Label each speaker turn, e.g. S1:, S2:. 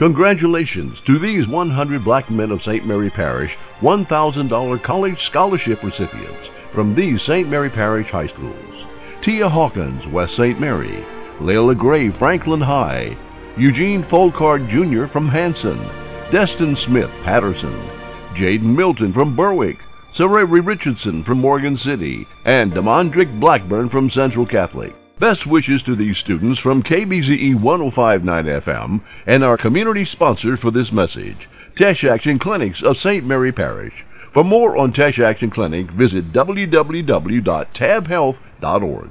S1: Congratulations to these 100 black men of St. Mary Parish $1,000 college scholarship recipients from these St. Mary Parish high schools. Tia Hawkins, West St. Mary. Layla Gray, Franklin High. Eugene Foulcard Jr. from Hanson. Destin Smith, Patterson. Jayden Milton from Berwick. Sarai Richardson from Morgan City. And Damondrick Blackburn from Central Catholic. Best wishes to these students from KBZE 1059 FM and our community sponsor for this message, Teche Action Clinics of St. Mary Parish. For more on Teche Action Clinic, visit www.tabhealth.org.